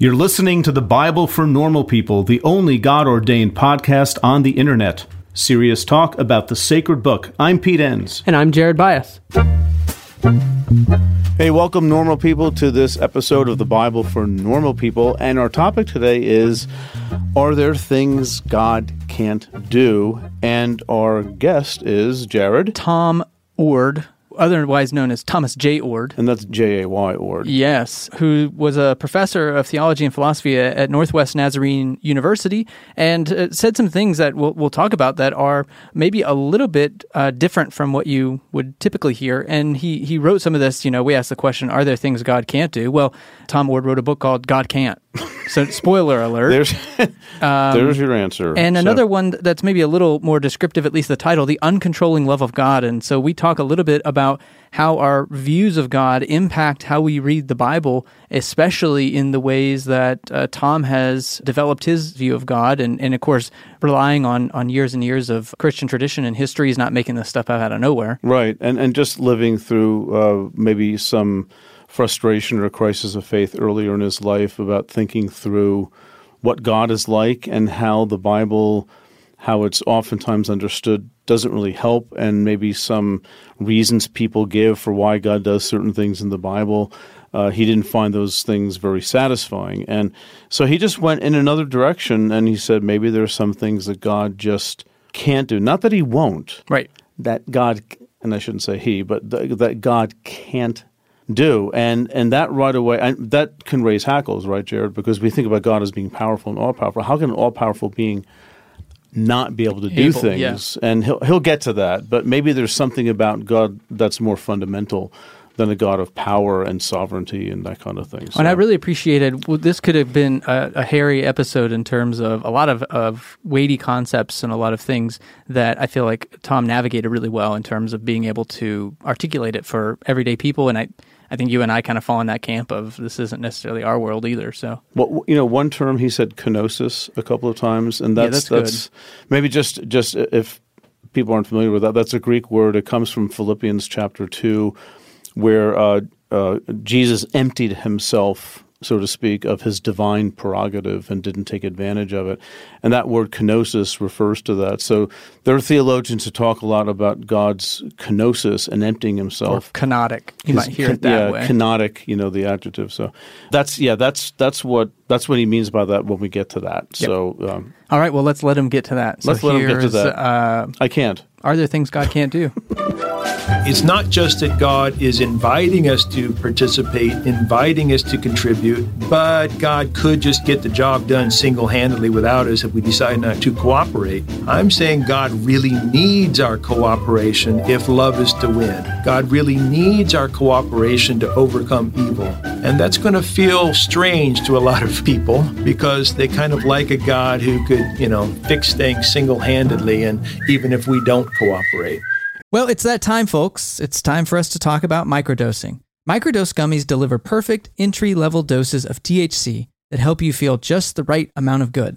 You're listening to the Bible for Normal People, the only God ordained podcast on the internet. Serious talk about the sacred book. I'm Pete Enns. And I'm Jared Byas. Hey, welcome, normal people, to this episode of the Bible for Normal People. And our topic today is Are there things God can't do? And our guest is Jared. Tom Oord, otherwise known as Thomas J. Oord. And that's J A Y Oord. Yes, who was a professor of theology and philosophy at Northwest Nazarene University and uh, said some things that we'll, we'll, talk about that are maybe a little bit uh, different from what you would typically hear. And he, he wrote some of this. You know, we asked the question, Are there things God can't do? Well, Tom Oord wrote a book called God Can't. So, spoiler alert. There's, um, there's your answer. And so. another one that's maybe a little more descriptive, at least the title, The Uncontrolling Love of God. And so we talk a little bit about how our views of God impact how we read the Bible, especially in the ways that uh, Tom has developed his view of God. And, and of course, relying on, on years and years of Christian tradition and history is not making this stuff out of nowhere. Right. And, and just living through uh, maybe some frustration or a crisis of faith earlier in his life about thinking through what God is like and how the Bible, how it's oftentimes understood, doesn't really help, and maybe some reasons people give for why God does certain things in the Bible. Uh, he didn't find those things very satisfying. And so he just went in another direction and he said maybe there are some things that God just can't do. Not that he won't. Right. That God, and I shouldn't say he, but th- that God can't do, and and that right away, and that can raise hackles, right, Jared? Because we think about God as being powerful and all powerful. How can an all powerful being not be able to do able, things? Yeah. And he'll he'll get to that, but maybe there's something about God that's more fundamental than a God of power and sovereignty and that kind of thing. So. And I really appreciated well, this could have been a, a, hairy episode in terms of a lot of, of weighty concepts and a lot of things that I feel like Tom navigated really well in terms of being able to articulate it for everyday people. And I I think you and I kind of fall in that camp of this isn't necessarily our world either. So, well, you know, one term he said kenosis a couple of times, and that's yeah, that's, that's maybe just just if people aren't familiar with that, that's a Greek word. It comes from Philippians chapter two, where uh, uh, Jesus emptied himself so to speak, of his divine prerogative and didn't take advantage of it. And that word kenosis refers to that. So there are theologians who talk a lot about God's kenosis and emptying himself. Or kenotic. You his, might hear it that yeah, way. Kenotic, you know, the adjective. So that's yeah, that's that's what that's what he means by that when we get to that. Yep. So um, all right, well let's let him get to that. Let's let him get to that. Uh, I can't. Are there things God can't do? It's not just that God is inviting us to participate, inviting us to contribute, but God could just get the job done single handedly without us if we decide not to cooperate. I'm saying God really needs our cooperation if love is to win. God really needs our cooperation to overcome evil. And that's going to feel strange to a lot of people because they kind of like a God who could, you know, fix things single handedly, and even if we don't cooperate. Well, it's that time, folks. It's time for us to talk about microdosing. Microdose gummies deliver perfect entry level doses of THC that help you feel just the right amount of good.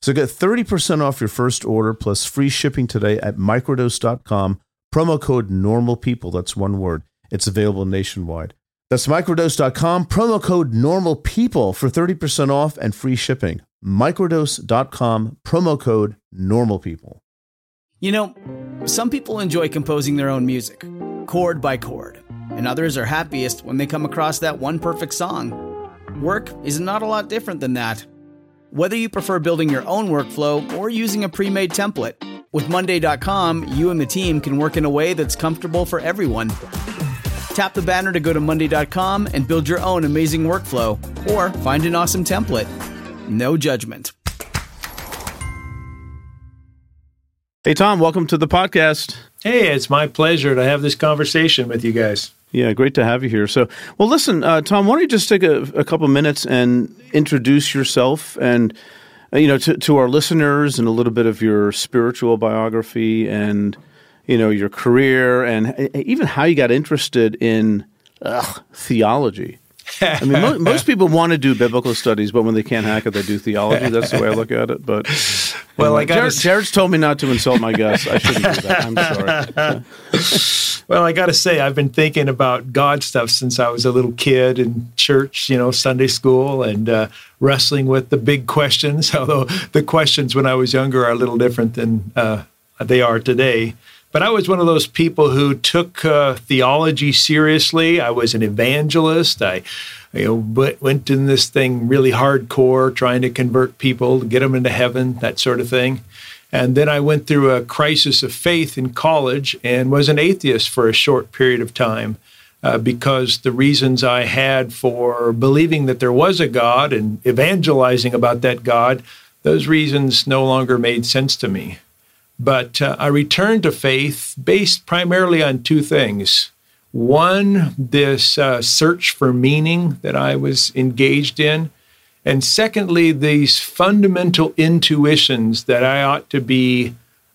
So get 30% off your first order plus free shipping today at microdose.com. Promo code normal people. That's one word. It's available nationwide. That's microdose.com. Promo code normal people for 30% off and free shipping. Microdose.com. Promo code normal people. You know, some people enjoy composing their own music, chord by chord, and others are happiest when they come across that one perfect song. Work is not a lot different than that. Whether you prefer building your own workflow or using a pre made template, with Monday.com, you and the team can work in a way that's comfortable for everyone. Tap the banner to go to Monday.com and build your own amazing workflow, or find an awesome template. No judgment. Hey, Tom, welcome to the podcast. Hey, it's my pleasure to have this conversation with you guys. Yeah, great to have you here. So, well, listen, uh, Tom, why don't you just take a, a couple minutes and introduce yourself and uh, you know, to, to our listeners and a little bit of your spiritual biography and, you know, your career and even how you got interested in ugh, theology. I mean, mo- most people want to do biblical studies, but when they can't hack it, they do theology. That's the way I look at it. But well, anyway, I got Jared, Jared's told me not to insult my guests. I shouldn't do that. I'm sorry. well, I got to say, I've been thinking about God stuff since I was a little kid in church, you know, Sunday school, and uh, wrestling with the big questions. Although the questions when I was younger are a little different than uh, they are today. But I was one of those people who took uh, theology seriously. I was an evangelist. I you know, went in this thing really hardcore, trying to convert people, get them into heaven, that sort of thing. And then I went through a crisis of faith in college and was an atheist for a short period of time uh, because the reasons I had for believing that there was a God and evangelizing about that God, those reasons no longer made sense to me. But uh, I returned to faith based primarily on two things. One, this uh, search for meaning that I was engaged in. And secondly, these fundamental intuitions that I ought to be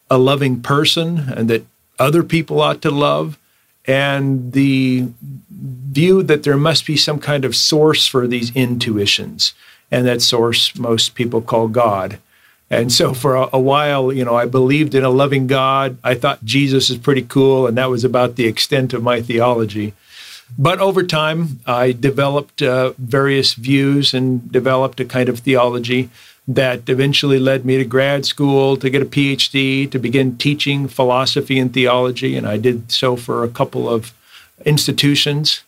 a loving person and that other people ought to love, and the view that there must be some kind of source for these intuitions. And that source most people call God. And so for a, a, while, you know, I believed in a loving God. I thought Jesus is pretty cool, and that was about the extent of my theology. But over time, I developed uh, various views and developed a kind of theology that eventually led me to grad school to get a PhD, to begin teaching philosophy and theology. And I did so for a couple of institutions.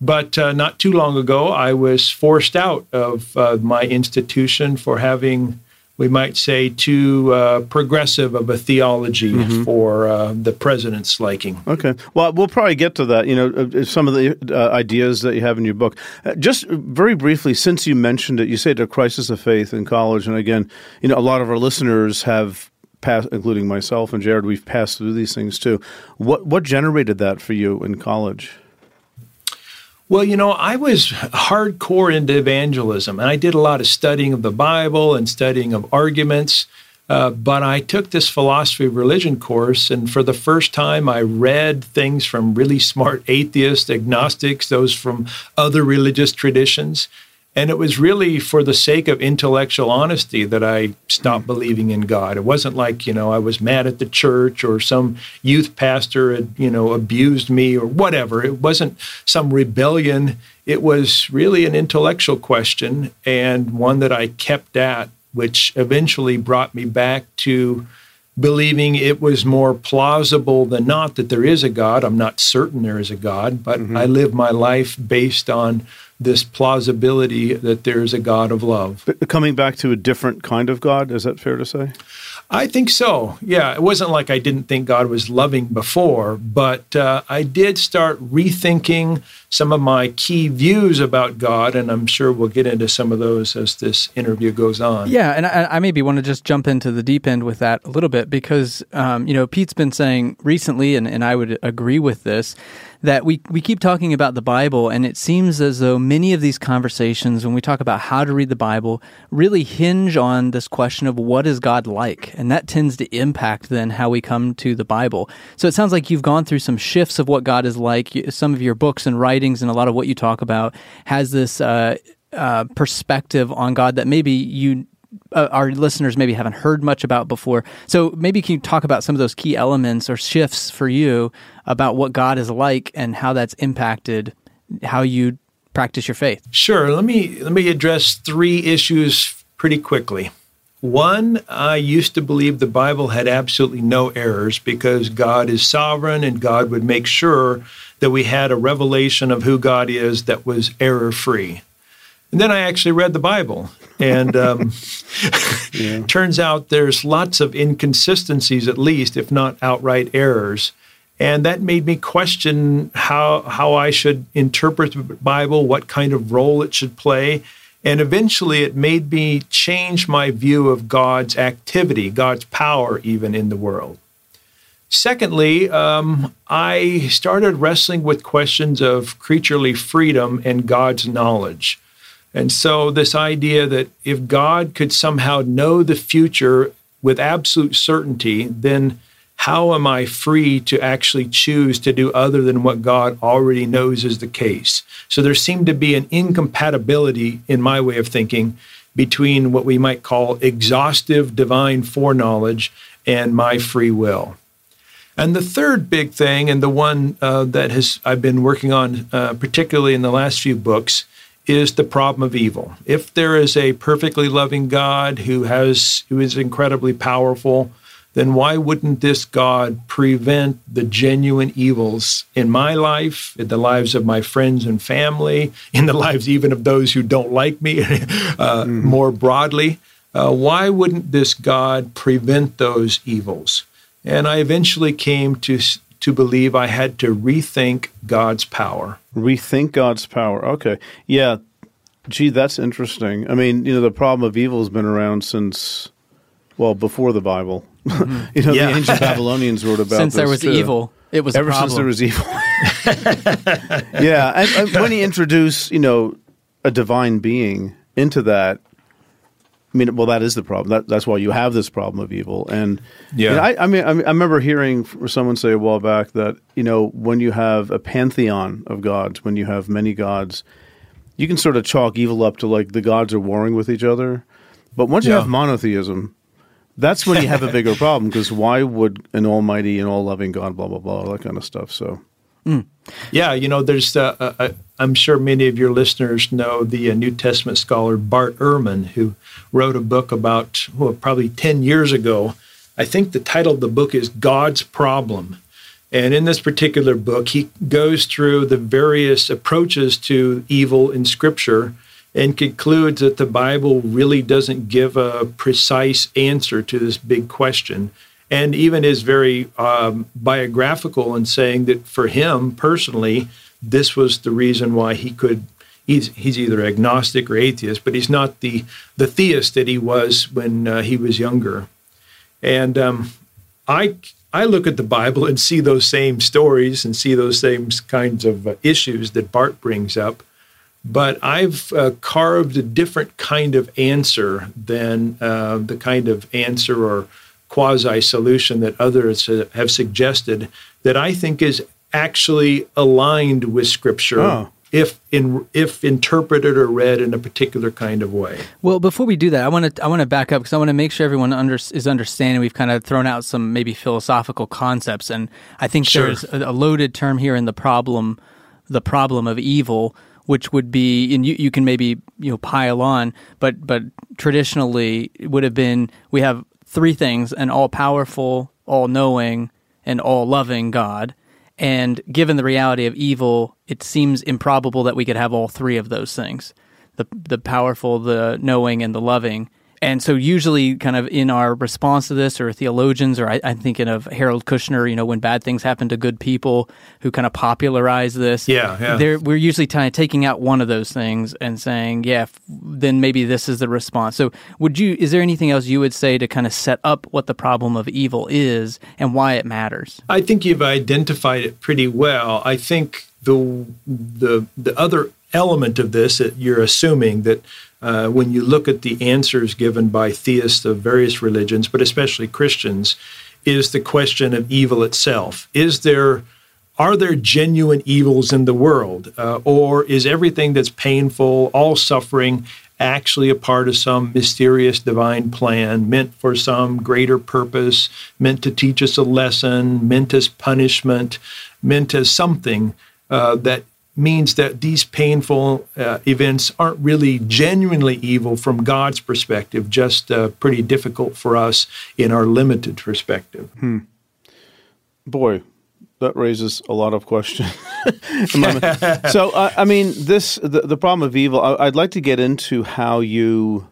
But uh, not too long ago, I was forced out of uh, my institution for having we might say, too uh, progressive of a theology mm-hmm. for uh, the president's liking. Okay. Well, we'll probably get to that. You know, uh, some of the uh, ideas that you have in your book. Uh, just very briefly, since you mentioned it, you said a crisis of faith in college, and again, you know, a lot of our listeners have passed, including myself and Jared, we've passed through these things too. What what generated that for you in college? Well, you know, I was hardcore into evangelism, and I did a lot of studying of the Bible and studying of arguments. Uh, but I took this philosophy of religion course, and for the first time, I read things from really smart atheists, agnostics, those from other religious traditions. And it was really for the sake of intellectual honesty that I stopped believing in God. It wasn't like, you know, I was mad at the church or some youth pastor had, you know, abused me or whatever. It wasn't some rebellion. It was really an intellectual question and one that I kept at, which eventually brought me back to believing it was more plausible than not that there is a God. I'm not certain there is a God, but mm-hmm. I live my life based on this plausibility that there is a God of love. But coming back to a different kind of God, is that fair to say? I think so. Yeah, it wasn't like I didn't think God was loving before, but uh, I did start rethinking some of my key views about God, and I'm sure we'll get into some of those as this interview goes on. Yeah, and I, I maybe want to just jump into the deep end with that a little bit because, um, you know, Pete's been saying recently, and, and I would agree with this, that we, we keep talking about the Bible, and it seems as though many of these conversations, when we talk about how to read the Bible, really hinge on this question of what is God like? And that tends to impact then how we come to the Bible. So it sounds like you've gone through some shifts of what God is like. Some of your books and writings and a lot of what you talk about has this uh, uh, perspective on God that maybe you uh, our listeners maybe haven't heard much about before. So maybe can you talk about some of those key elements or shifts for you about what God is like and how that's impacted how you practice your faith? Sure. Let me let me address three issues pretty quickly. One, I used to believe the Bible had absolutely no errors because God is sovereign and God would make sure that we had a revelation of who God is that was error free. And then I actually read the Bible, and um, yeah. turns out there's lots of inconsistencies, at least, if not outright errors. And that made me question how, how I should interpret the Bible, what kind of role it should play. And eventually, it made me change my view of God's activity, God's power, even in the world. Secondly, um, I started wrestling with questions of creaturely freedom and God's knowledge. And so, this idea that if God could somehow know the future with absolute certainty, then how am I free to actually choose to do other than what God already knows is the case? So, there seemed to be an incompatibility in my way of thinking between what we might call exhaustive divine foreknowledge and my free will. And the third big thing, and the one uh, that has I've been working on, uh, particularly in the last few books, is the problem of evil. If there is a perfectly loving God who has who is incredibly powerful, then why wouldn't this God prevent the genuine evils in my life, in the lives of my friends and family, in the lives even of those who don't like me uh, mm-hmm. more broadly? Uh, why wouldn't this God prevent those evils? And I eventually came to to believe I had to rethink God's power. Rethink God's power. Okay. Yeah. Gee, that's interesting. I mean, you know, the problem of evil has been around since, well, before the Bible. Mm-hmm. you know, yeah. the ancient Babylonians wrote about since there was too. evil. It was ever since there was evil. yeah, and, and when you introduce, you know, a divine being into that, I mean, well, that is the problem. That, that's why you have this problem of evil. And yeah, you know, I, I, mean, I, I remember hearing someone say a while back that you know when you have a pantheon of gods, when you have many gods, you can sort of chalk evil up to like the gods are warring with each other. But once yeah. you have monotheism, that's when you have a bigger problem because why would an almighty and all loving God, blah blah blah, all that kind of stuff. So. Mm. Yeah, you know, there's. Uh, uh, uh, I'm sure many of your listeners know the uh, New Testament scholar Bart Ehrman, who wrote a book about well, probably ten years ago. I think the title of the book is God's Problem, and in this particular book, he goes through the various approaches to evil in Scripture and concludes that the Bible really doesn't give a precise answer to this big question and even is very um, biographical in saying that for him personally, this was the reason why he could. He's, he's either agnostic or atheist, but he's not the, the theist that he was when uh, he was younger. And um, I, I look at the Bible and see those same stories and see those same kinds of uh, issues that Bart brings up. But I've uh, carved a different kind of answer than uh, the kind of answer or quasi solution that others have suggested that I think is actually aligned with Scripture. Oh. If in if interpreted or read in a particular kind of way. Well, before we do that, I want to I want to back up because I want to make sure everyone under, is understanding. We've kind of thrown out some maybe philosophical concepts, and I think sure. there's a, a loaded term here in the problem, the problem of evil, which would be, and you, you can maybe you know pile on, but but traditionally it would have been we have three things an all powerful, all knowing, and all loving God. And given the reality of evil, it seems improbable that we could have all three of those things the, the powerful, the knowing, and the loving. And so, usually, kind of in our response to this, or theologians, or I, am thinking of Harold Kushner, you know, when bad things happen to good people who kind of popularize this. Yeah, yeah. We're usually kind of taking out one of those things and saying, yeah, f- then maybe this is the response. So, would you, is there anything else you would say to kind of set up what the problem of evil is and why it matters? I think you've identified it pretty well. I think the, the, the other element of this that you're assuming that uh, when you look at the answers given by theists of various religions, but especially Christians, is the question of evil itself. Is there are there genuine evils in the world, uh, or is everything that's painful, all suffering, actually a part of some mysterious divine plan meant for some greater purpose, meant to teach us a lesson, meant as punishment, meant as something uh, that means that these painful uh, events aren't really genuinely evil from God's perspective, just uh, pretty difficult for us in our limited perspective. Hmm. Boy, that raises a lot of questions. so, uh, I mean, this the, the problem of evil. I, I'd like to get into how you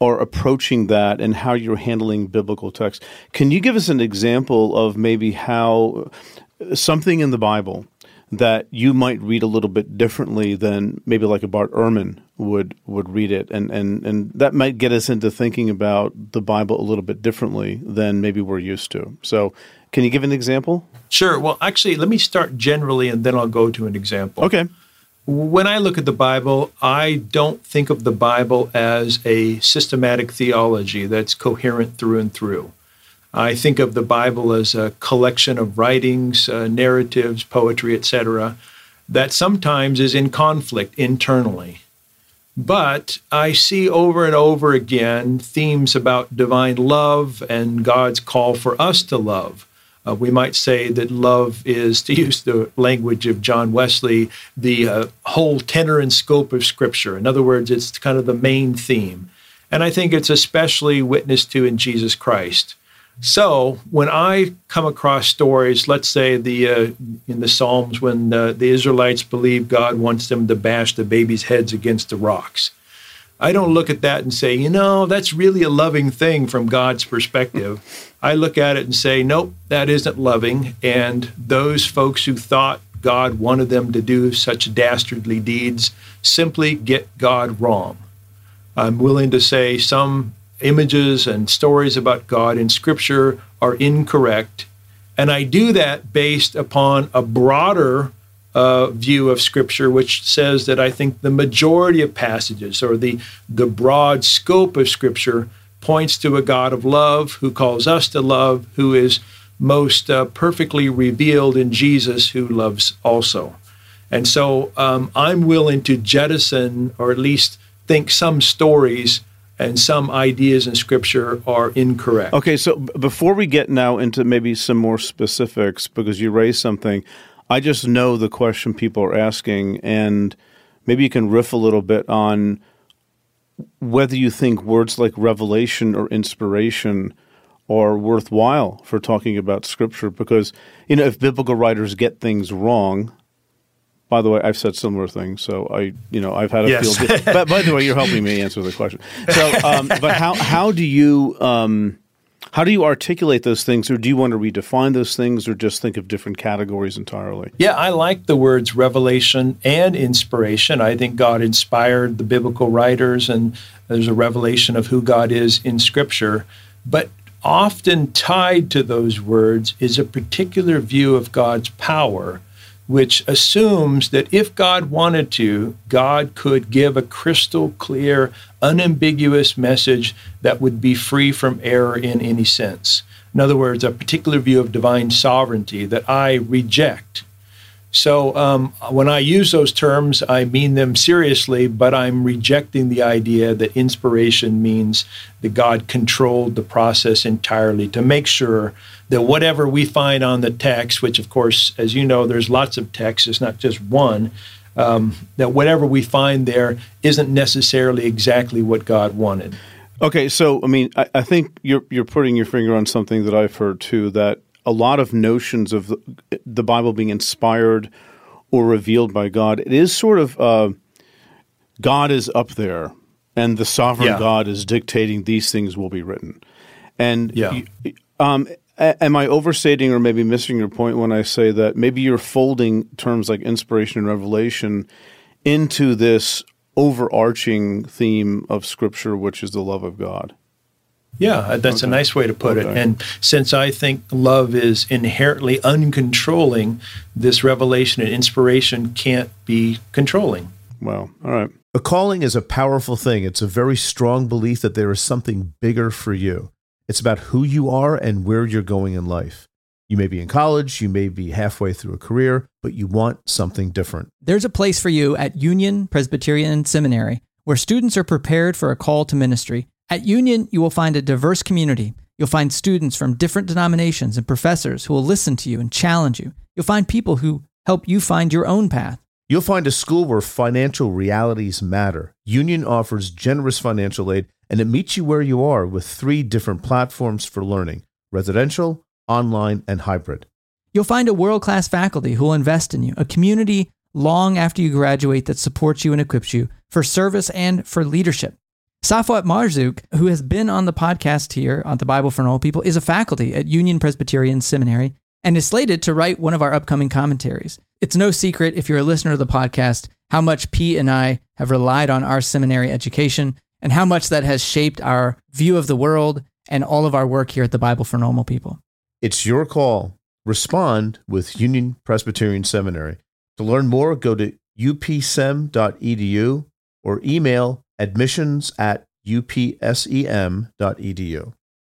are approaching that and how you're handling biblical text. Can you give us an example of maybe how something in the Bible that you might read a little bit differently than maybe like a Bart Ehrman would would read it, and and and that might get us into thinking about the Bible a little bit differently than maybe we're used to. So, can you give an example? Sure. Well, actually, let me start generally, and then I'll go to an example. Okay. when I look at the Bible, I don't think of the Bible as a systematic theology that's coherent through and through. I think of the Bible as a collection of writings, uh, narratives, poetry, etc., that sometimes is in conflict internally. But I see over and over again themes about divine love and God's call for us to love. Uh, we might say that love is, to use the language of John Wesley, the uh, whole tenor and scope of Scripture. In other words, it's kind of the main theme. And I think it's especially witnessed to in Jesus Christ. So when I come across stories, let's say the uh, in the Psalms when uh, the Israelites believe God wants them to bash the babies' heads against the rocks, I don't look at that and say, you know, that's really a loving thing from God's perspective. I look at it and say, nope, that isn't loving. And those folks who thought God wanted them to do such dastardly deeds simply get God wrong. I'm willing to say some images and stories about God in Scripture are incorrect. And I do that based upon a broader uh, view of Scripture, which says that I think the majority of passages or the, the broad scope of Scripture points to a God of love who calls us to love, who is most uh, perfectly revealed in Jesus, who loves also. And so um, I'm willing to jettison or at least think some stories and some ideas in scripture are incorrect. Okay, so before we get now into maybe some more specifics, because you raised something, I just know the question people are asking, and maybe you can riff a little bit on whether you think words like revelation or inspiration are worthwhile for talking about scripture because you know if biblical writers get things wrong by the way, I've said similar things, so I, you know, I've had a yes. field. but by the way, you're helping me answer the question. So, um, but how how do you um, how do you articulate those things, or do you want to redefine those things, or just think of different categories entirely? Yeah, I like the words revelation and inspiration. I think God inspired the biblical writers, and there's a revelation of who God is in Scripture. But often tied to those words is a particular view of God's power which assumes that if God wanted to, God could give a crystal clear, unambiguous message that would be free from error in any sense. In other words, a particular view of divine sovereignty that I reject. So um, when I use those terms, I mean them seriously, but I'm rejecting the idea that inspiration means that God controlled the process entirely to make sure that whatever we find on the text, which of course, as you know, there's lots of texts, it's not just one, um, that whatever we find there isn't necessarily exactly what God wanted. Okay, so I mean, I, I think you're you're putting your finger on something that I've heard too. That a lot of notions of the, Bible being inspired or revealed by God, it is sort of uh, God is up there, and the sovereign yeah. God is dictating these things will be written. And yeah. um, am I overstating or maybe missing your point when I say that maybe you're folding terms like inspiration and revelation into this overarching theme of Scripture, which is the love of God? Yeah, uh, that's okay. a nice way to put okay. it. And since I think love is inherently uncontrolling, this revelation and inspiration can't be controlling. Well, all right. A calling is a powerful thing. It's a very strong belief that there is something bigger for you. It's about who you are and where you're going in life. You may be in college, you may be halfway through a career, but you want something different. There's a place for you at Union Presbyterian Seminary where students are prepared for a call to ministry. At Union, you will find a diverse community. You'll find students from different denominations and professors who will listen to you and challenge you. You'll find people who help you find your own path. You'll find a school where financial realities matter. Union offers generous financial aid and it meets you where you are with three different platforms for learning residential, online, and hybrid. You'll find a world class faculty who will invest in you, a community long after you graduate that supports you and equips you for service and for leadership. Safwat Marzouk, who has been on the podcast here on the Bible for Normal People, is a faculty at Union Presbyterian Seminary and is slated to write one of our upcoming commentaries. It's no secret, if you're a listener to the podcast, how much Pete and I have relied on our seminary education and how much that has shaped our view of the world and all of our work here at the Bible for Normal People. It's your call. Respond with Union Presbyterian Seminary. To learn more, go to upsem.edu or email admissions at upsem.edu.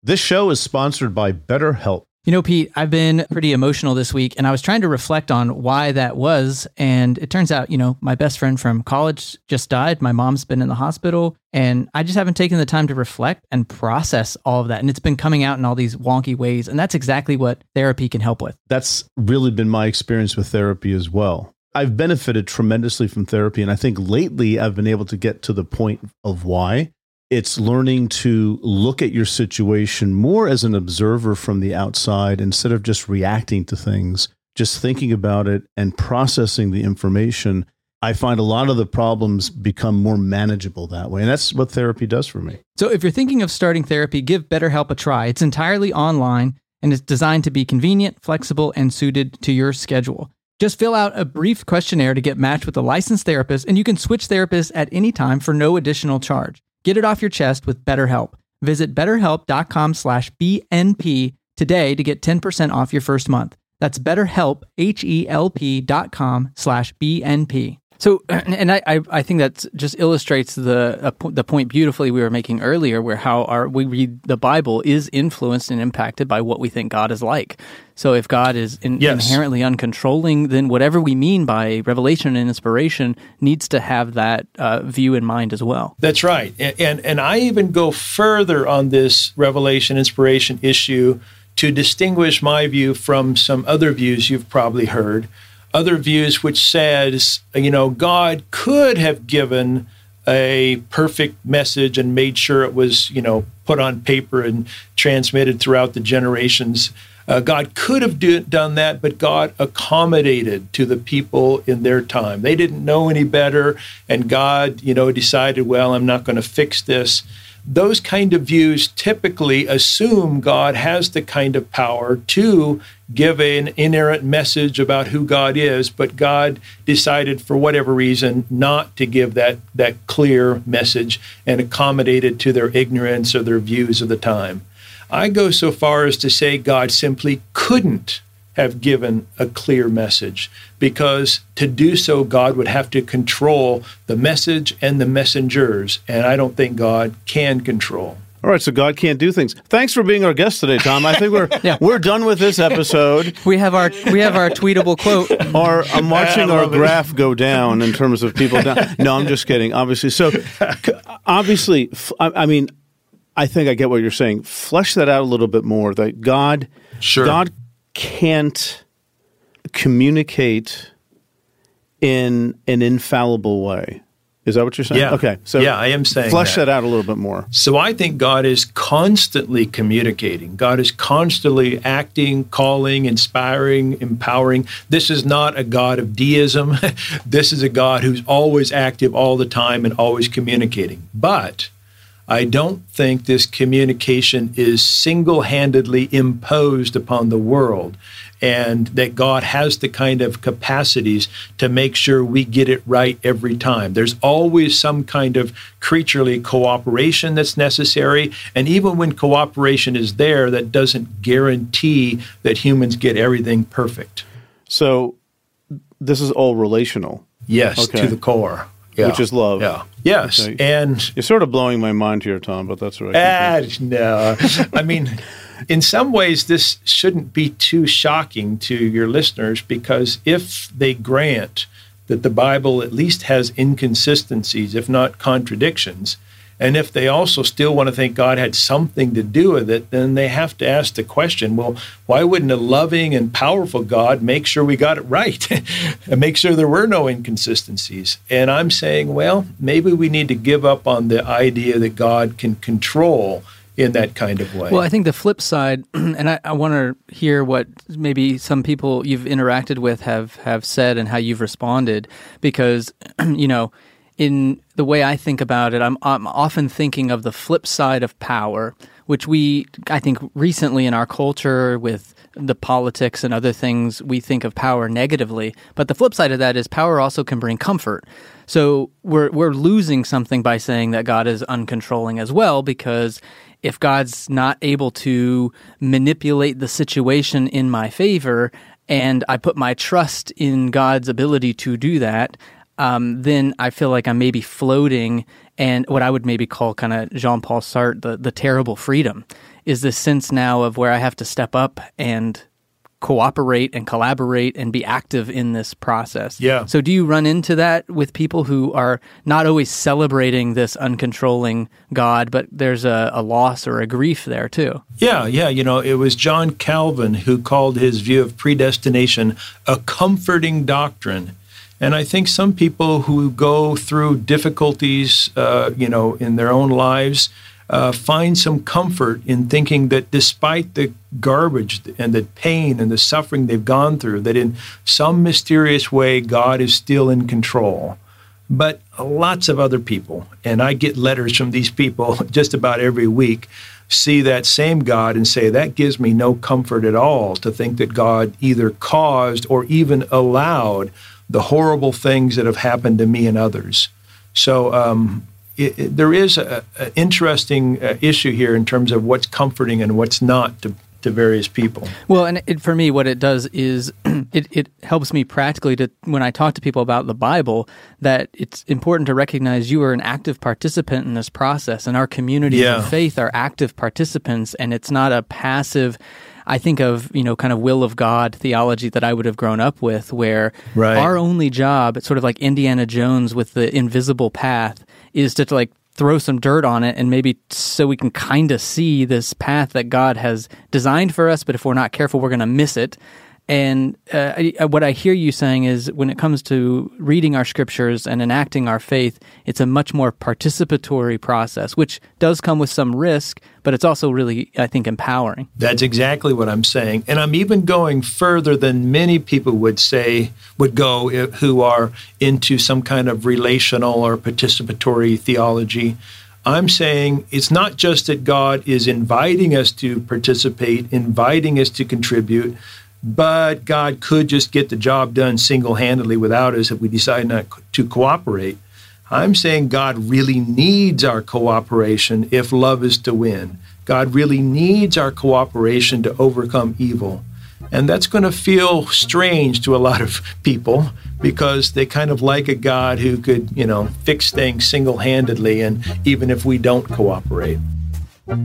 This show is sponsored by BetterHelp. You know, Pete, I've been pretty emotional this week and I was trying to reflect on why that was. And it turns out, you know, my best friend from college just died. My mom's been in the hospital and I just haven't taken the time to reflect and process all of that. And it's been coming out in all these wonky ways. And that's exactly what therapy can help with. That's really been my experience with therapy as well. I've benefited tremendously from therapy. And I think lately I've been able to get to the point of why it's learning to look at your situation more as an observer from the outside instead of just reacting to things, just thinking about it and processing the information. I find a lot of the problems become more manageable that way. And that's what therapy does for me. So if you're thinking of starting therapy, give BetterHelp a try. It's entirely online and it's designed to be convenient, flexible, and suited to your schedule. Just fill out a brief questionnaire to get matched with a licensed therapist, and you can switch therapists at any time for no additional charge. Get it off your chest with BetterHelp. Visit betterhelp.com slash BNP today to get 10% off your first month. That's betterhelp, H-E-L-P dot com slash BNP. So, and I, I think that just illustrates the the point beautifully we were making earlier, where how our we read the Bible is influenced and impacted by what we think God is like. So, if God is in, yes. inherently uncontrolling, then whatever we mean by revelation and inspiration needs to have that uh, view in mind as well. That's right, and, and and I even go further on this revelation inspiration issue to distinguish my view from some other views you've probably heard other views which says, you know, God could have given a perfect message and made sure it was, you know, put on paper and transmitted throughout the generations. Uh, God could have do, done that, but God accommodated to the people in their time. They didn't know any better, and God, you know, decided, well, I'm not going to fix this those kind of views typically assume God has the kind of power to give an inerrant message about who God is, but God decided for whatever reason not to give that, that clear message and accommodated to their ignorance or their views of the time. I go so far as to say God simply couldn't have given a clear message because to do so, God would have to control the message and the messengers. And I don't think God can control. All right, so God can't do things. Thanks for being our guest today, Tom. I think we're yeah. we're done with this episode. We have our we have our tweetable quote. Our I'm watching our graph go down in terms of people down. No, I'm just kidding. Obviously, so obviously, I mean, I think I get what you're saying. Flesh that out a little bit more. That God, sure. God can't communicate in an infallible way. Is that what you're saying? Yeah. Okay. So yeah, I am saying flesh that. that out a little bit more. So I think God is constantly communicating. God is constantly acting, calling, inspiring, empowering. This is not a God of deism. this is a God who's always active all the time and always communicating. But I don't think this communication is single handedly imposed upon the world, and that God has the kind of capacities to make sure we get it right every time. There's always some kind of creaturely cooperation that's necessary, and even when cooperation is there, that doesn't guarantee that humans get everything perfect. So, this is all relational. Yes, okay. to the core yeah. which is love. Yeah. Yes. Okay. And you're sort of blowing my mind here, Tom, but that's right. Ah, no. I mean, in some ways, this shouldn't be too shocking to your listeners because if they grant that the Bible at least has inconsistencies, if not contradictions, and if they also still want to think God had something to do with it, then they have to ask the question well, why wouldn't a loving and powerful God make sure we got it right and make sure there were no inconsistencies? And I'm saying, well, maybe we need to give up on the idea that God can control in that kind of way. Well, I think the flip side, and I, I want to hear what maybe some people you've interacted with have, have said and how you've responded, because, you know, in the way I think about it, I'm, I'm often thinking of the flip side of power, which we, I think, recently in our culture with the politics and other things, we think of power negatively. But the flip side of that is power also can bring comfort. So we're we're losing something by saying that God is uncontrolling as well, because if God's not able to manipulate the situation in my favor, and I put my trust in God's ability to do that, um, then I feel like I'm maybe floating and what I would maybe call kind of Jean Paul Sartre, the, the terrible freedom, is this sense now of where I have to step up and cooperate and collaborate and be active in this process. Yeah. So do you run into that with people who are not always celebrating this uncontrolling God, but there's a, a loss or a grief there too? Yeah, yeah. You know, it was John Calvin who called his view of predestination a comforting doctrine. And I think some people who go through difficulties, uh, you know, in their own lives, uh, find some comfort in thinking that despite the garbage and the pain and the suffering they've gone through, that in some mysterious way God is still in control. But lots of other people, and I get letters from these people just about every week, see that same God and say, that gives me no comfort at all to think that God either caused or even allowed the horrible things that have happened to me and others. So, um, it, it, there is an interesting uh, issue here in terms of what's comforting and what's not to, to various people. Well, and it, for me, what it does is it, it helps me practically to when I talk to people about the Bible that it's important to recognize you are an active participant in this process, and our communities Yeah. of faith are active participants, and it's not a passive. I think of you know kind of will of God theology that I would have grown up with, where Right. our only job, it's sort of like Indiana Jones with the invisible path, is to like throw some dirt on it and maybe so we can kind of see this path that God has designed for us. But if we're not careful, we're going to miss it. And uh, I, what I hear you saying is when it comes to reading our scriptures and enacting our faith, it's a much more participatory process, which does come with some risk, but it's also really, I think, empowering. That's exactly what I'm saying. And I'm even going further than many people would say, would go who are into some kind of relational or participatory theology. I'm saying it's not just that God is inviting us to participate, inviting us to contribute, but God could just get the job done single handedly without us if we decide not to cooperate. I'm saying God really needs our cooperation if love is to win. God really needs our cooperation to overcome evil. And that's going to feel strange to a lot of people because they kind of like a God who could, you know, fix things single handedly, and even if we don't cooperate.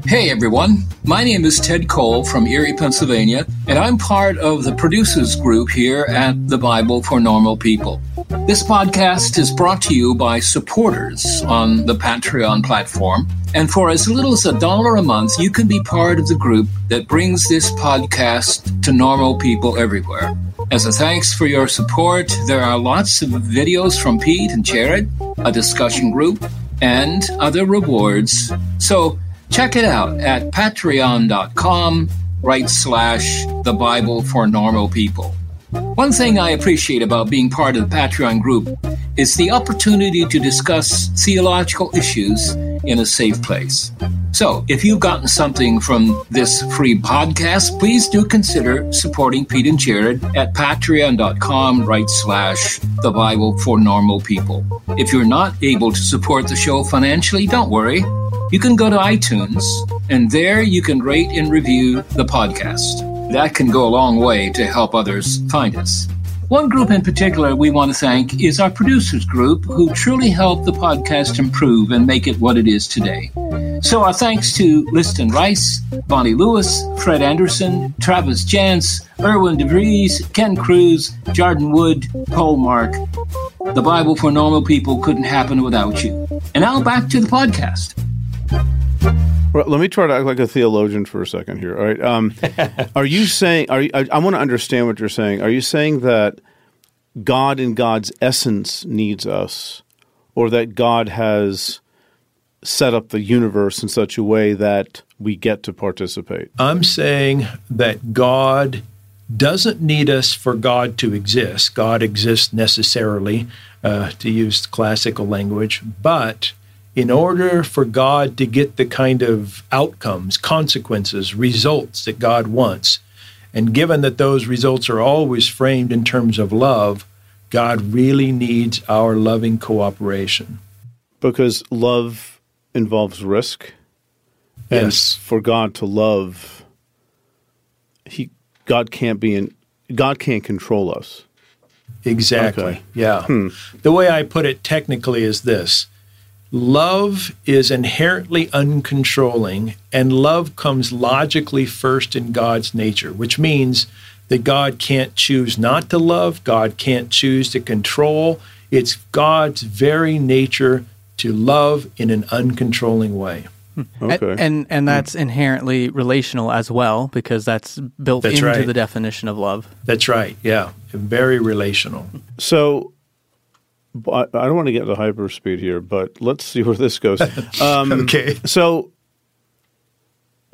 Hey everyone, my name is Ted Cole from Erie, Pennsylvania, and I'm part of the producers group here at the Bible for Normal People. This podcast is brought to you by supporters on the Patreon platform, and for as little as a dollar a month, you can be part of the group that brings this podcast to normal people everywhere. As a thanks for your support, there are lots of videos from Pete and Jared, a discussion group, and other rewards. So check it out at patreon.com right slash the Bible for normal people. One thing I appreciate about being part of the Patreon group is the opportunity to discuss theological issues in a safe place. So, if you've gotten something from this free podcast, please do consider supporting Pete and Jared at patreon.com right slash the Bible for normal people. If you're not able to support the show financially, don't worry. You can go to iTunes and there you can rate and review the podcast. That can go a long way to help others find us. One group in particular we want to thank is our producers group who truly helped the podcast improve and make it what it is today. So our thanks to Liston Rice, Bonnie Lewis, Fred Anderson, Travis Jantz, Erwin DeVries, Ken Cruz, Jordan Wood, Paul Mark. The Bible for Normal People couldn't happen without you. And now back to the podcast. Well, let me try to act like a theologian for a second here. All right. Um, are you saying? Are you, I, I want to understand what you're saying. Are you saying that God, in God's essence, needs us, or that God has set up the universe in such a way that we get to participate? I'm saying that God doesn't need us for God to exist. God exists necessarily, uh, to use classical language, but in order for God to get the kind of outcomes, consequences, results that God wants, and given that those results are always framed in terms of love, God really needs our loving cooperation. Because love involves risk. And Yes. for God to love, he God can't be in God can't control us. Exactly. Okay. Yeah. Hmm. The way I put it technically is this love is inherently uncontrolling, and love comes logically first in God's nature, which means that God can't choose not to love, God can't choose to control. It's God's very nature to love in an uncontrolling way. Hmm. Okay. And, and and that's inherently relational as well because that's built That's into right. the definition of love. That's right. Yeah. Very relational. So I I don't want to get into hyperspeed here, but let's see where this goes. Um, Okay. So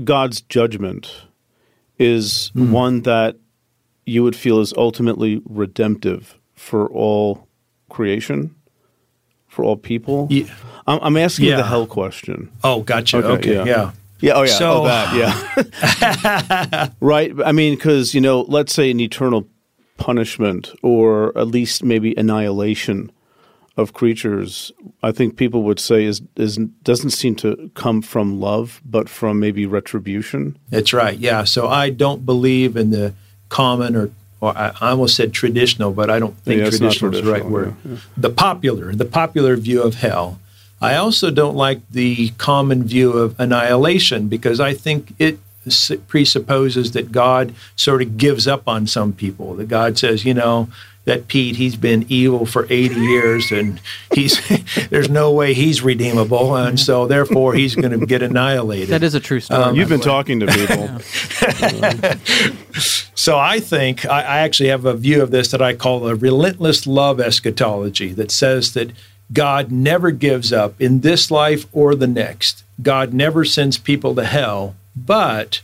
God's judgment is one that you would feel is ultimately redemptive for all creation, for all people. Yeah. I'm, I'm asking you the hell question. Oh, gotcha. Okay, Okay. yeah. yeah. Yeah. Oh, yeah. So- oh, that. Yeah. right. I mean, because you know, let's say an eternal punishment, or at least maybe annihilation of creatures. I think people would say is is doesn't seem to come from love, but from maybe retribution. That's right. Yeah. So I don't believe in the common or, or I almost said traditional, but I don't think Yeah, not traditional is the right traditional, word. The popular, the popular view of hell. I also don't like the common view of annihilation because I think it presupposes that God sort of gives up on some people. That God says, you know, that Pete, he's been evil for 80 years and he's there's no way he's redeemable. And so therefore he's going to get annihilated. That is a true story. Um, You've been way. talking to people. So I think I, I actually have a view of this that I call a relentless love eschatology that says that God never gives up in this life or the next. God never sends people to hell, but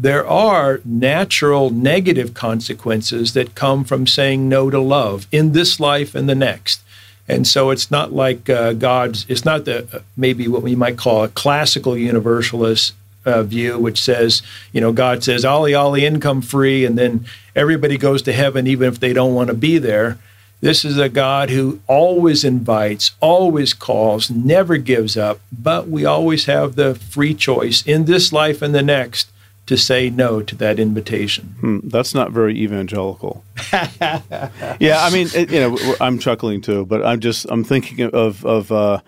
there are natural negative consequences that come from saying no to love in this life and the next. And so it's not like uh, God's, it's not the uh, maybe what we might call a classical universalist uh, view, which says, you know, God says, ollie, ollie, income free, and then everybody goes to heaven even if they don't want to be there. This is a God who always invites, always calls, never gives up, but we always have the free choice in this life and the next to say no to that invitation. Hmm, that's not very evangelical. yeah, I mean, it, you know, I'm chuckling too, but I'm just I'm thinking of of uh,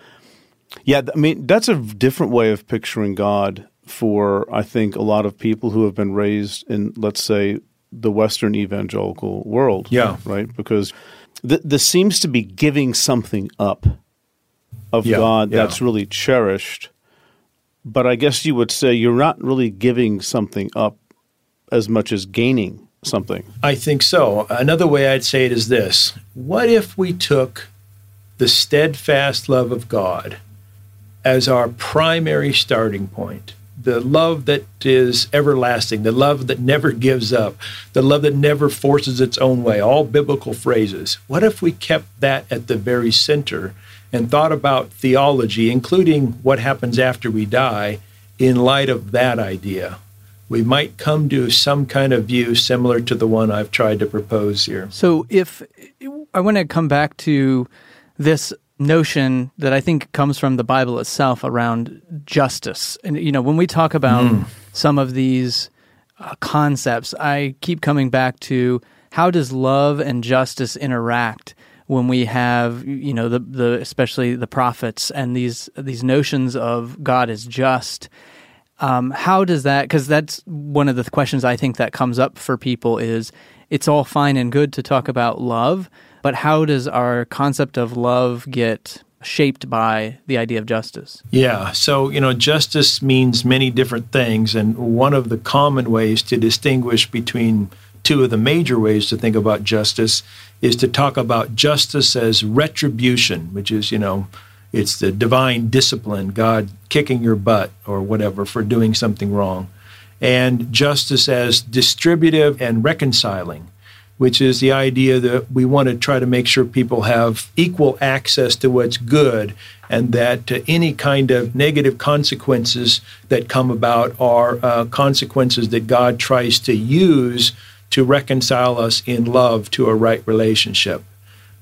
yeah. I mean, that's a different way of picturing God for I think a lot of people who have been raised in, let's say, the Western evangelical world. Yeah. right. Because th- this seems to be giving something up of Yeah, God yeah. that's really cherished. But I guess you would say you're not really giving something up as much as gaining something. I think so. Another way I'd say it is this What if we took the steadfast love of God as our primary starting point? The love that is everlasting, the love that never gives up, the love that never forces its own way, all biblical phrases. What if we kept that at the very center and thought about theology, including what happens after we die, in light of that idea? we might come to some kind of view similar to the one I've tried to propose here. So if I want to come back to this notion that I think comes from the Bible itself around justice. And you know, when we talk about some of these uh, concepts, I keep coming back to how does love and justice interact when we have you know the the especially the prophets and these these notions of God is just um, how does that because that's one of the questions i think that comes up for people is it's all fine and good to talk about love but how does our concept of love get shaped by the idea of justice Yeah, so, you know, justice means many different things. And one of the common ways to distinguish between two of the major ways to think about justice is to talk about justice as retribution, which is, you know, it's the divine discipline, God kicking your butt or whatever for doing something wrong. And justice as distributive and reconciling, which is the idea that we want to try to make sure people have equal access to what's good and that uh, any kind of negative consequences that come about are uh, consequences that God tries to use to reconcile us in love to a right relationship.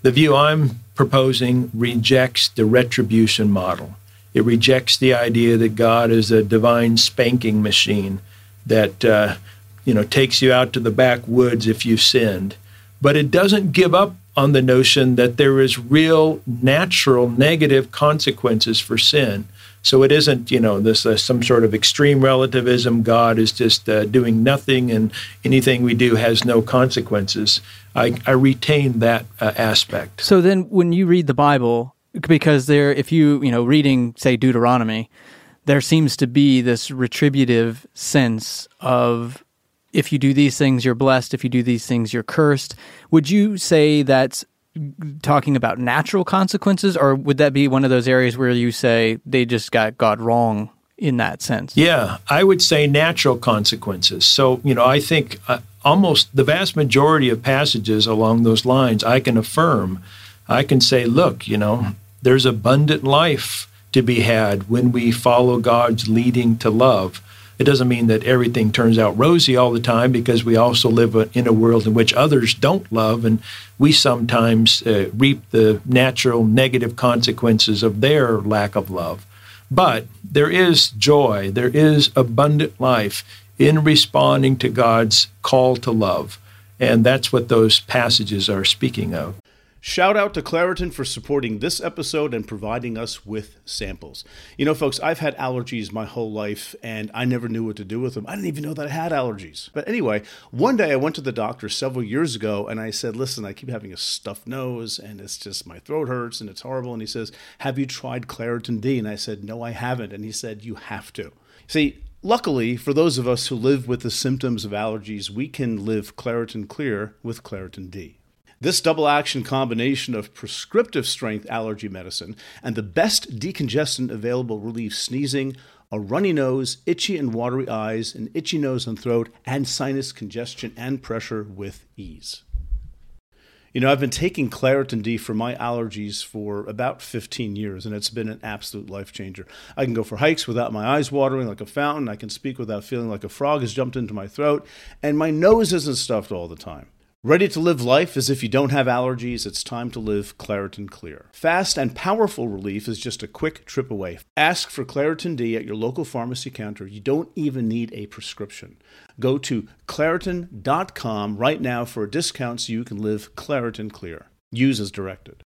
The view I'm proposing rejects the retribution model. It rejects the idea that God is a divine spanking machine that uh, you know takes you out to the backwoods if you've sinned. But it doesn't give up on the notion that there is real natural negative consequences for sin. So it isn't, you know, this uh, some sort of extreme relativism. God is just uh, doing nothing, and anything we do has no consequences. I, I retain that uh, aspect. So then, when you read the Bible, because there, if you, you know, reading say Deuteronomy, there seems to be this retributive sense of if you do these things, you're blessed. If you do these things, you're cursed. Would you say that's talking about natural consequences, or would that be one of those areas where you say they just got God wrong in that sense? Yeah, I would say natural consequences. So, you know, I think uh, almost the vast majority of passages along those lines, I can affirm. I can say, look, you know, there's abundant life to be had when we follow God's leading to love. It doesn't mean that everything turns out rosy all the time because we also live in a world in which others don't love, and we sometimes uh, reap the natural negative consequences of their lack of love. But there is joy, there is abundant life in responding to God's call to love. And that's what those passages are speaking of. Shout out to Claritin for supporting this episode and providing us with samples. You know, folks, I've had allergies my whole life and I never knew what to do with them. I didn't even know that I had allergies. But anyway, one day I went to the doctor several years ago and I said, Listen, I keep having a stuffed nose and it's just my throat hurts and it's horrible. And he says, Have you tried Claritin D? And I said, No, I haven't. And he said, You have to. See, Luckily, for those of us who live with the symptoms of allergies, we can live Claritin Clear with Claritin D. This double action combination of prescriptive strength allergy medicine and the best decongestant available relieves sneezing, a runny nose, itchy and watery eyes, an itchy nose and throat, and sinus congestion and pressure with ease. You know, I've been taking Claritin D for my allergies for about 15 years, and it's been an absolute life changer. I can go for hikes without my eyes watering like a fountain. I can speak without feeling like a frog has jumped into my throat, and my nose isn't stuffed all the time. Ready to live life as if you don't have allergies? It's time to live Claritin Clear. Fast and powerful relief is just a quick trip away. Ask for Claritin D at your local pharmacy counter. You don't even need a prescription. Go to Claritin.com right now for a discount so you can live Claritin Clear. Use as directed.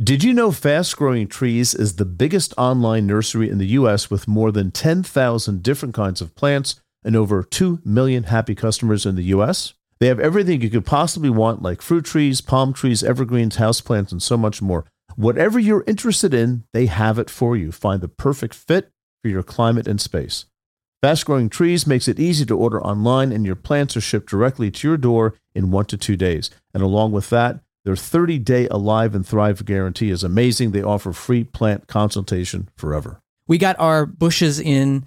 Did you know Fast Growing Trees is the biggest online nursery in the U.S. with more than 10,000 different kinds of plants and over 2 million happy customers in the U.S.? They have everything you could possibly want, like fruit trees, palm trees, evergreens, houseplants, and so much more. Whatever you're interested in, they have it for you. Find the perfect fit for your climate and space. Fast Growing Trees makes it easy to order online, and your plants are shipped directly to your door in one to two days. And along with that, their 30 day Alive and Thrive guarantee is amazing. They offer free plant consultation forever. We got our bushes in,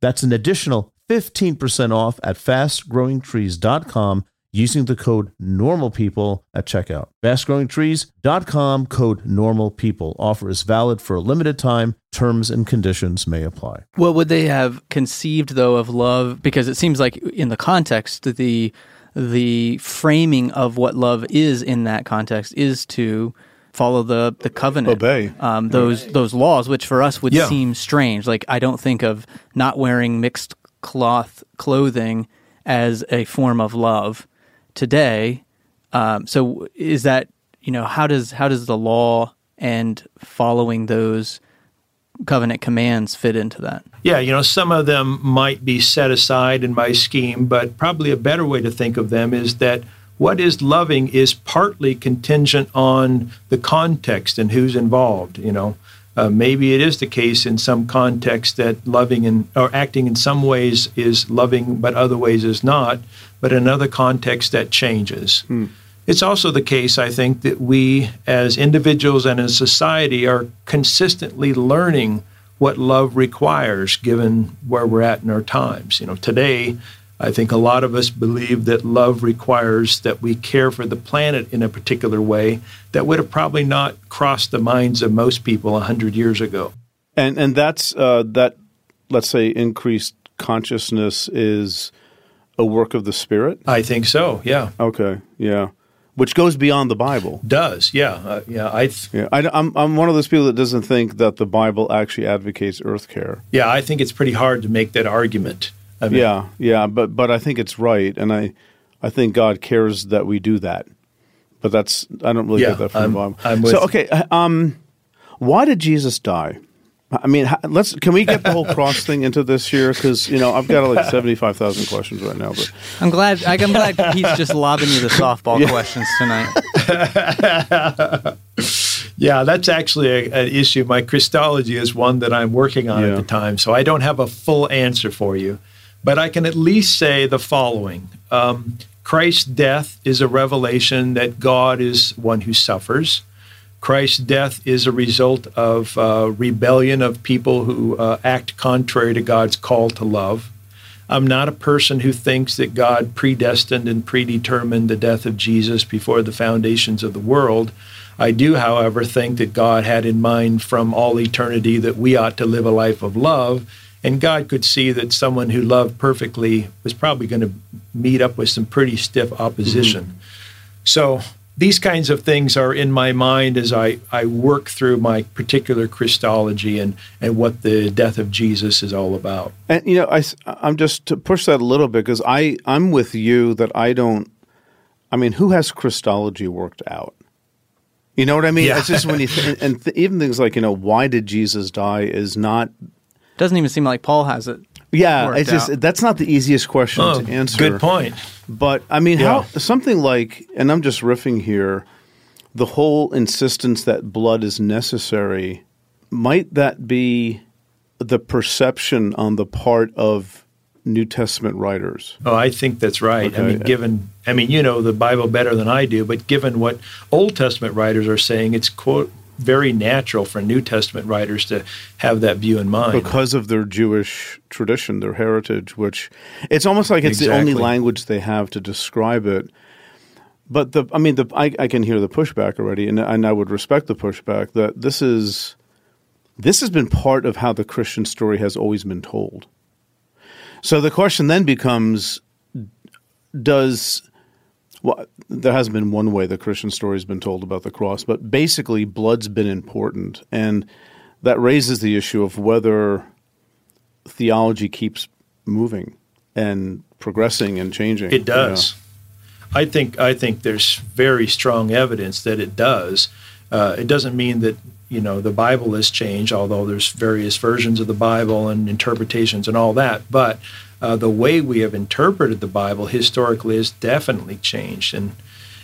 That's an additional 15% off at fastgrowingtrees.com using the code NORMALPEOPLE at checkout. Fastgrowingtrees.com code NORMALPEOPLE. Offer is valid for a limited time. Terms and conditions may apply. What would they have conceived though of love? Because it seems like in the context, the the framing of what love is in that context is to follow the the covenant, Obey. um, those those laws, which for us would Yeah. seem strange. Like I don't think of not wearing mixed cloth clothing as a form of love today. Um, so is that you know how does how does the law and following those covenant commands fit into that? Yeah, you know, some of them might be set aside in my scheme, but probably a better way to think of them is that what is loving is partly contingent on the context and who's involved. You know, uh, maybe it is the case in some context that loving and or acting in some ways is loving, but other ways is not. But in another context, that changes. It's also the case, I think, that we as individuals and as society are consistently learning what love requires given where we're at in our times. You know, today I think a lot of us believe that love requires that we care for the planet in a particular way that would have probably not crossed the minds of most people a hundred years ago. And and that's uh, that. Let's say increased consciousness is a work of the Spirit. I think so. Yeah. Okay. Yeah. Which goes beyond the Bible. Does yeah uh, yeah I th- Yeah, I, am I'm one of those people that doesn't think that the Bible actually advocates Earth care. yeah I think it's pretty hard to make that argument. I mean, Yeah, yeah, but but I think it's right, and I I think God cares that we do that. But that's I don't really Yeah, get that from I'm- the Bible. I'm with so okay, uh, um, why did Jesus die? I mean, let's can we get the whole cross thing into this here? Because you know I've got like seventy five thousand questions right now, but I'm glad. I'm glad Pete's just lobbing you the softball questions tonight. Yeah, that's actually a, an issue. My Christology is one that I'm working on Yeah. at the time, so I don't have a full answer for you. But I can at least say the following um, Christ's death is a revelation that God is one who suffers. Christ's death is a result of uh, rebellion of people who uh, act contrary to God's call to love. I'm not a person who thinks that God predestined and predetermined the death of Jesus before the foundations of the world. I do, however, think that God had in mind from all eternity that we ought to live a life of love. And God could see that someone who loved perfectly was probably going to meet up with some pretty stiff opposition. Mm-hmm. So these kinds of things are in my mind as I, I work through my particular Christology and, and what the death of Jesus is all about. and you know I am just to push that a little bit because I I'm with you that I don't. I mean, who has Christology worked out? You know what I mean? Yeah. It's just when you th- and th- even things like you know why did Jesus die is not Doesn't even seem like Paul has it. Yeah, it's just out. that's not the easiest question Oh, to answer. good point. But I mean, Yeah. how something like, and I'm just riffing here, the whole insistence that blood is necessary, might that be the perception on the part of New Testament writers? Oh, I think that's right. I mean, given, I mean, you know the Bible better than I do, but given what Old Testament writers are saying, it's quote very natural for New Testament writers to have that view in mind. Because of their Jewish tradition, their heritage, which it's almost like it's the only language they have to describe it. But the, I mean, the, I, I can hear the pushback already, and, and I would respect the pushback that this is, this has been part of how the Christian story has always been told. So the question then becomes, does well, there has been one way the Christian story has been told about the cross, but basically, blood's been important, and that raises the issue of whether theology keeps moving and progressing and changing. It does. I think I think there's very strong evidence that it does. Uh, it doesn't mean that you know the Bible has changed, although there's various versions of the Bible and interpretations and all that. But uh, the way we have interpreted the Bible historically has definitely changed. And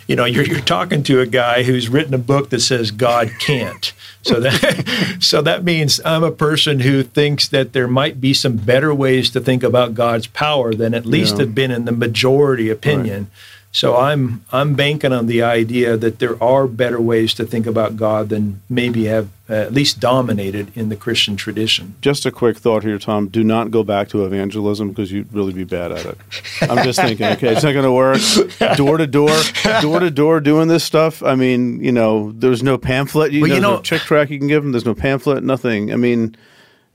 you know, you're you're talking to a guy who's written a book that says God can't. So that so that means I'm a person who thinks that there might be some better ways to think about God's power than at least Yeah. have been in the majority opinion. So I'm I'm banking on the idea that there are better ways to think about God than maybe have uh, at least dominated in the Christian tradition. Just a quick thought here, Tom. Do not go back to evangelism because you'd really be bad at it. I'm just thinking, okay, it's not going to work. Door to door, door to door, doing this stuff. I mean, you know, there's no pamphlet. You, Well, you there's no know- Chick tract you can give them. There's no pamphlet. Nothing. I mean,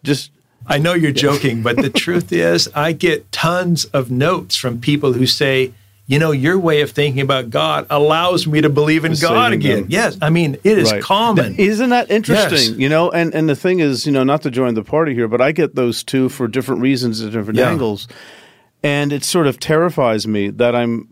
just I know you're joking, but the truth is, I get tons of notes from people who say, you know, your way of thinking about God allows me to believe in To God again. them. Yes, I mean it is Right. common. Isn't that interesting? Yes. You know, and and the thing is, you know, not to join the party here, but I get those two for different reasons at different Yeah. angles, and it sort of terrifies me that I'm.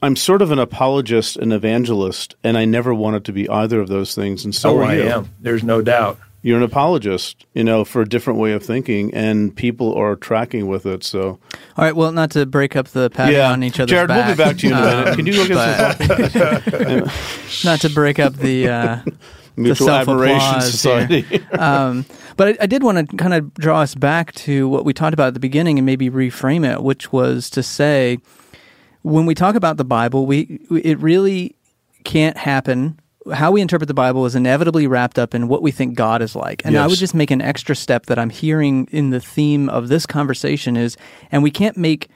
I'm sort of an apologist and evangelist, and I never wanted to be either of those things. And so oh, are I you. am. There's no doubt. You're an apologist, you know, for a different way of thinking, and people are tracking with it. So, All right. Well, not to break up the patting yeah, on each other's Jared, back. we'll be back to you in a minute. um, Can you go get some not to break up the uh, mutual admiration society? um, but I, I did want to kind of draw us back to what we talked about at the beginning and maybe reframe it, which was to say, when we talk about the Bible, we it really can't happen. How we interpret the Bible is inevitably wrapped up in what we think God is like. And I would just make an extra step that I'm hearing in the theme of this conversation is, and we can't make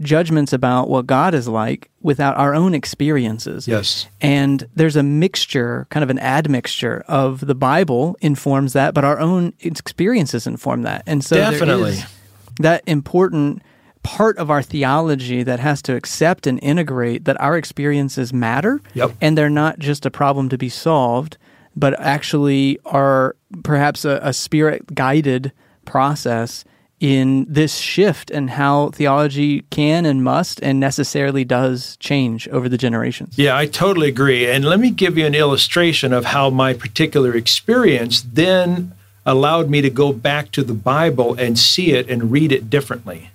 judgments about what God is like without our own experiences. Yes. And there's a mixture, kind of an admixture of the Bible informs that, but our own experiences inform that. And so Definitely. that important part of our theology that has to accept and integrate that our experiences matter Yep. and they're not just a problem to be solved, but actually are perhaps a, a spirit guided process in this shift and how theology can and must and necessarily does change over the generations. Yeah, I totally agree. And let me give you an illustration of how my particular experience then allowed me to go back to the Bible and see it and read it differently.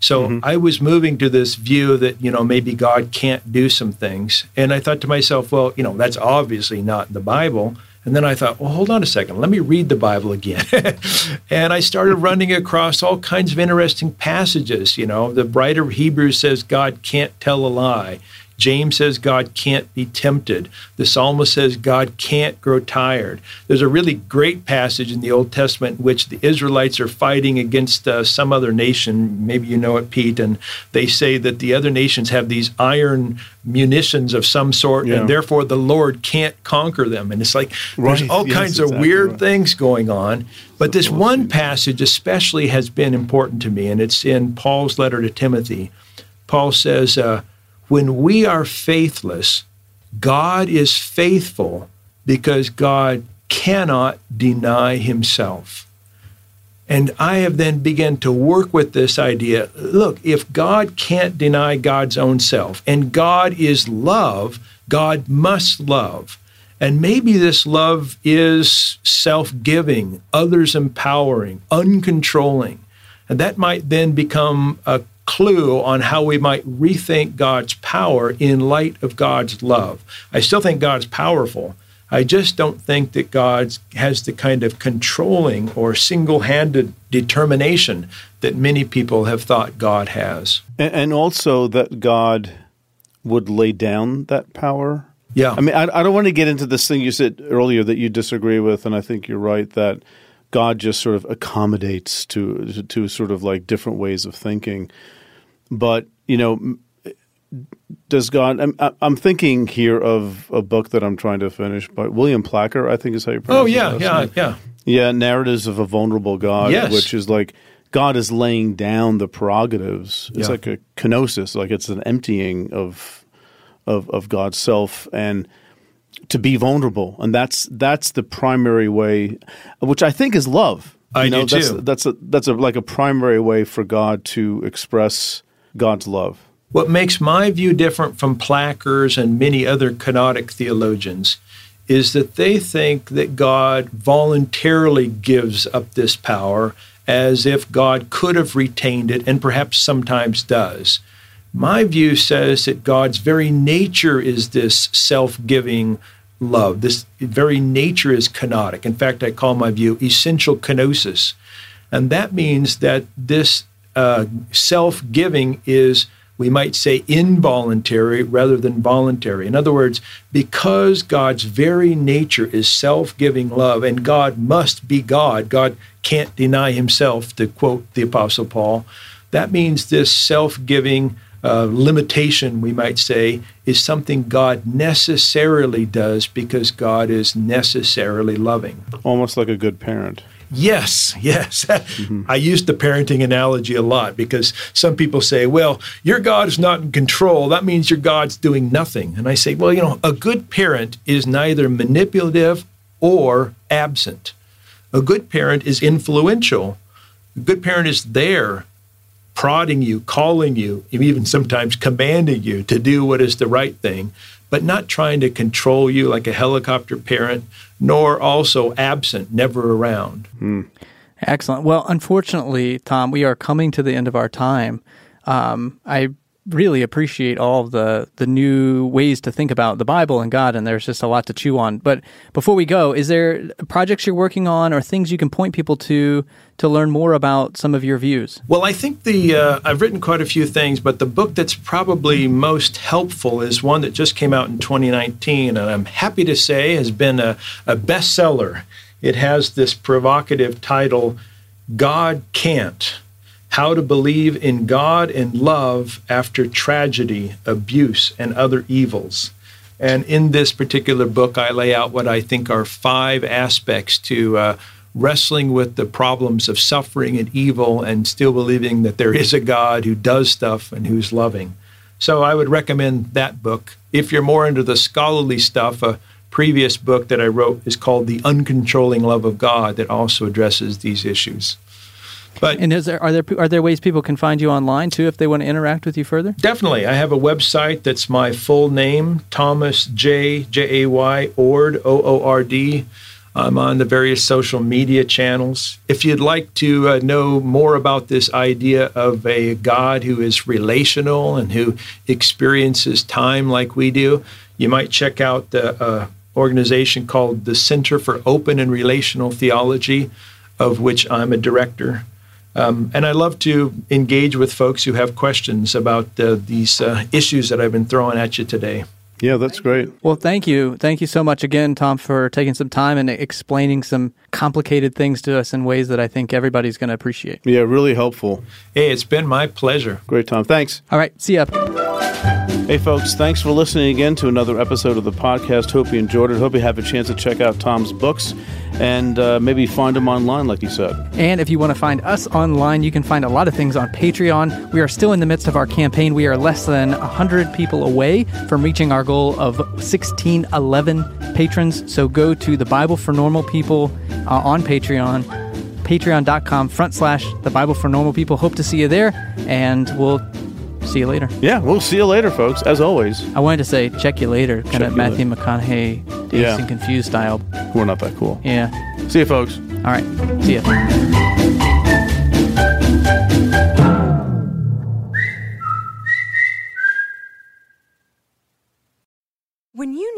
So mm-hmm. I was moving to this view that, you know, maybe God can't do some things. And I thought to myself, well, you know, that's obviously not in the Bible. And then I thought, well, hold on a second. Let me read the Bible again. and I started running across all kinds of interesting passages. You know, the writer of Hebrews says God can't tell a lie. James says God can't be tempted. The psalmist says God can't grow tired. There's a really great passage in the Old Testament in which the Israelites are fighting against uh, some other nation. Maybe you know it, Pete. And they say that the other nations have these iron munitions of some sort, Yeah. and therefore the Lord can't conquer them. And it's like there's all Yes, kinds of weird right. things going on. But this one passage especially has been important to me, and it's in Paul's letter to Timothy. Paul says, uh, When we are faithless, God is faithful because God cannot deny himself. And I have then begun to work with this idea. Look, if God can't deny God's own self, and God is love, God must love. And maybe this love is self giving, others empowering, uncontrolling. And that might then become a clue on how we might rethink God's power in light of God's love. I still think God's powerful. I just don't think that God has the kind of controlling or single handed determination that many people have thought God has. And, and also that God would lay down that power. Yeah. I mean, I, don't want to get into this thing you said earlier that you disagree with, and I think you're right that God just sort of accommodates to, to sort of like different ways of thinking. But you know, does God? I'm, I'm thinking here of a book that I'm trying to finish by William Placher. I think is how you oh, pronounce it. oh, yeah, last yeah, yeah. Yeah, narratives of a vulnerable God, Yes. which is like God is laying down the prerogatives. It's Yeah. like a kenosis, like it's an emptying of of of God's self and to be vulnerable, and that's that's the primary way, which I think is love. I you know, do that's, too. That's a that's a like a primary way for God to express God's love. What makes my view different from Placher's and many other kenotic theologians is that they think that God voluntarily gives up this power as if God could have retained it and perhaps sometimes does. My view says that God's very nature is this self giving love. This very nature is kenotic. In fact, I call my view essential kenosis. And that means that this uh, self giving is, we might say, involuntary rather than voluntary. In other words, because God's very nature is self giving love, and God must be God, God can't deny himself, to quote the Apostle Paul, that means this self giving uh, limitation, we might say, is something God necessarily does because God is necessarily loving. Almost like a good parent. Yes, yes. Mm-hmm. I use the parenting analogy a lot because some people say, well, your God is not in control. That means your God's doing nothing. And I say, well, you know, a good parent is neither manipulative or absent. A good parent is influential. A good parent is there prodding you, calling you, even sometimes commanding you to do what is the right thing, but not trying to control you like a helicopter parent, nor also absent, never around. Excellent. Well, unfortunately, Tom, we are coming to the end of our time. Um, I really appreciate all the the new ways to think about the Bible and God, and there's just a lot to chew on. But before we go, is there projects you're working on or things you can point people to to learn more about some of your views? Well, I think the uh, I've written quite a few things, but the book that's probably most helpful is one that just came out in 2019, and I'm happy to say has been a, a bestseller. It has this provocative title, "God Can't." How to Believe in God and Love After Tragedy, Abuse, and Other Evils. And in this particular book, I lay out what I think are five aspects to uh, wrestling with the problems of suffering and evil and still believing that there is a God who does stuff and who's loving. So I would recommend that book. If you're more into the scholarly stuff, a previous book that I wrote is called The Uncontrolling Love of God that also addresses these issues. But and is there are there are there ways people can find you online too if they want to interact with you further? Definitely, I have a website that's my full name, Thomas J J A Y Oord O O R D. I'm on the various social media channels. If you'd like to uh, know more about this idea of a God who is relational and who experiences time like we do, you might check out the uh, organization called the Center for Open and Relational Theology, of which I'm a director. Um, and I love to engage with folks who have questions about uh, these uh, issues that I've been throwing at you today. Yeah, that's great. Well, thank you. Thank you so much again, Tom, for taking some time and explaining some complicated things to us in ways that I think everybody's going to appreciate. Yeah, really helpful. Hey, it's been my pleasure. Great, Tom. Thanks. All right. See ya. Hey, folks, thanks for listening again to another episode of the podcast. Hope you enjoyed it. Hope you have a chance to check out Tom's books and uh, maybe find them online, like you said. And if you want to find us online, you can find a lot of things on Patreon. We are still in the midst of our campaign. We are less than 100 people away from reaching our goal of 1611 patrons. So go to the Bible for Normal People uh, on Patreon patreon.com front slash the bible for normal people hope to see you there and we'll see you later. Yeah, we'll see you later, folks. As always. I wanted to say check you later, kind of Matthew. McConaughey, Dazed yeah. and Confused style. We're not that cool. Yeah. See you, folks. All right. See you.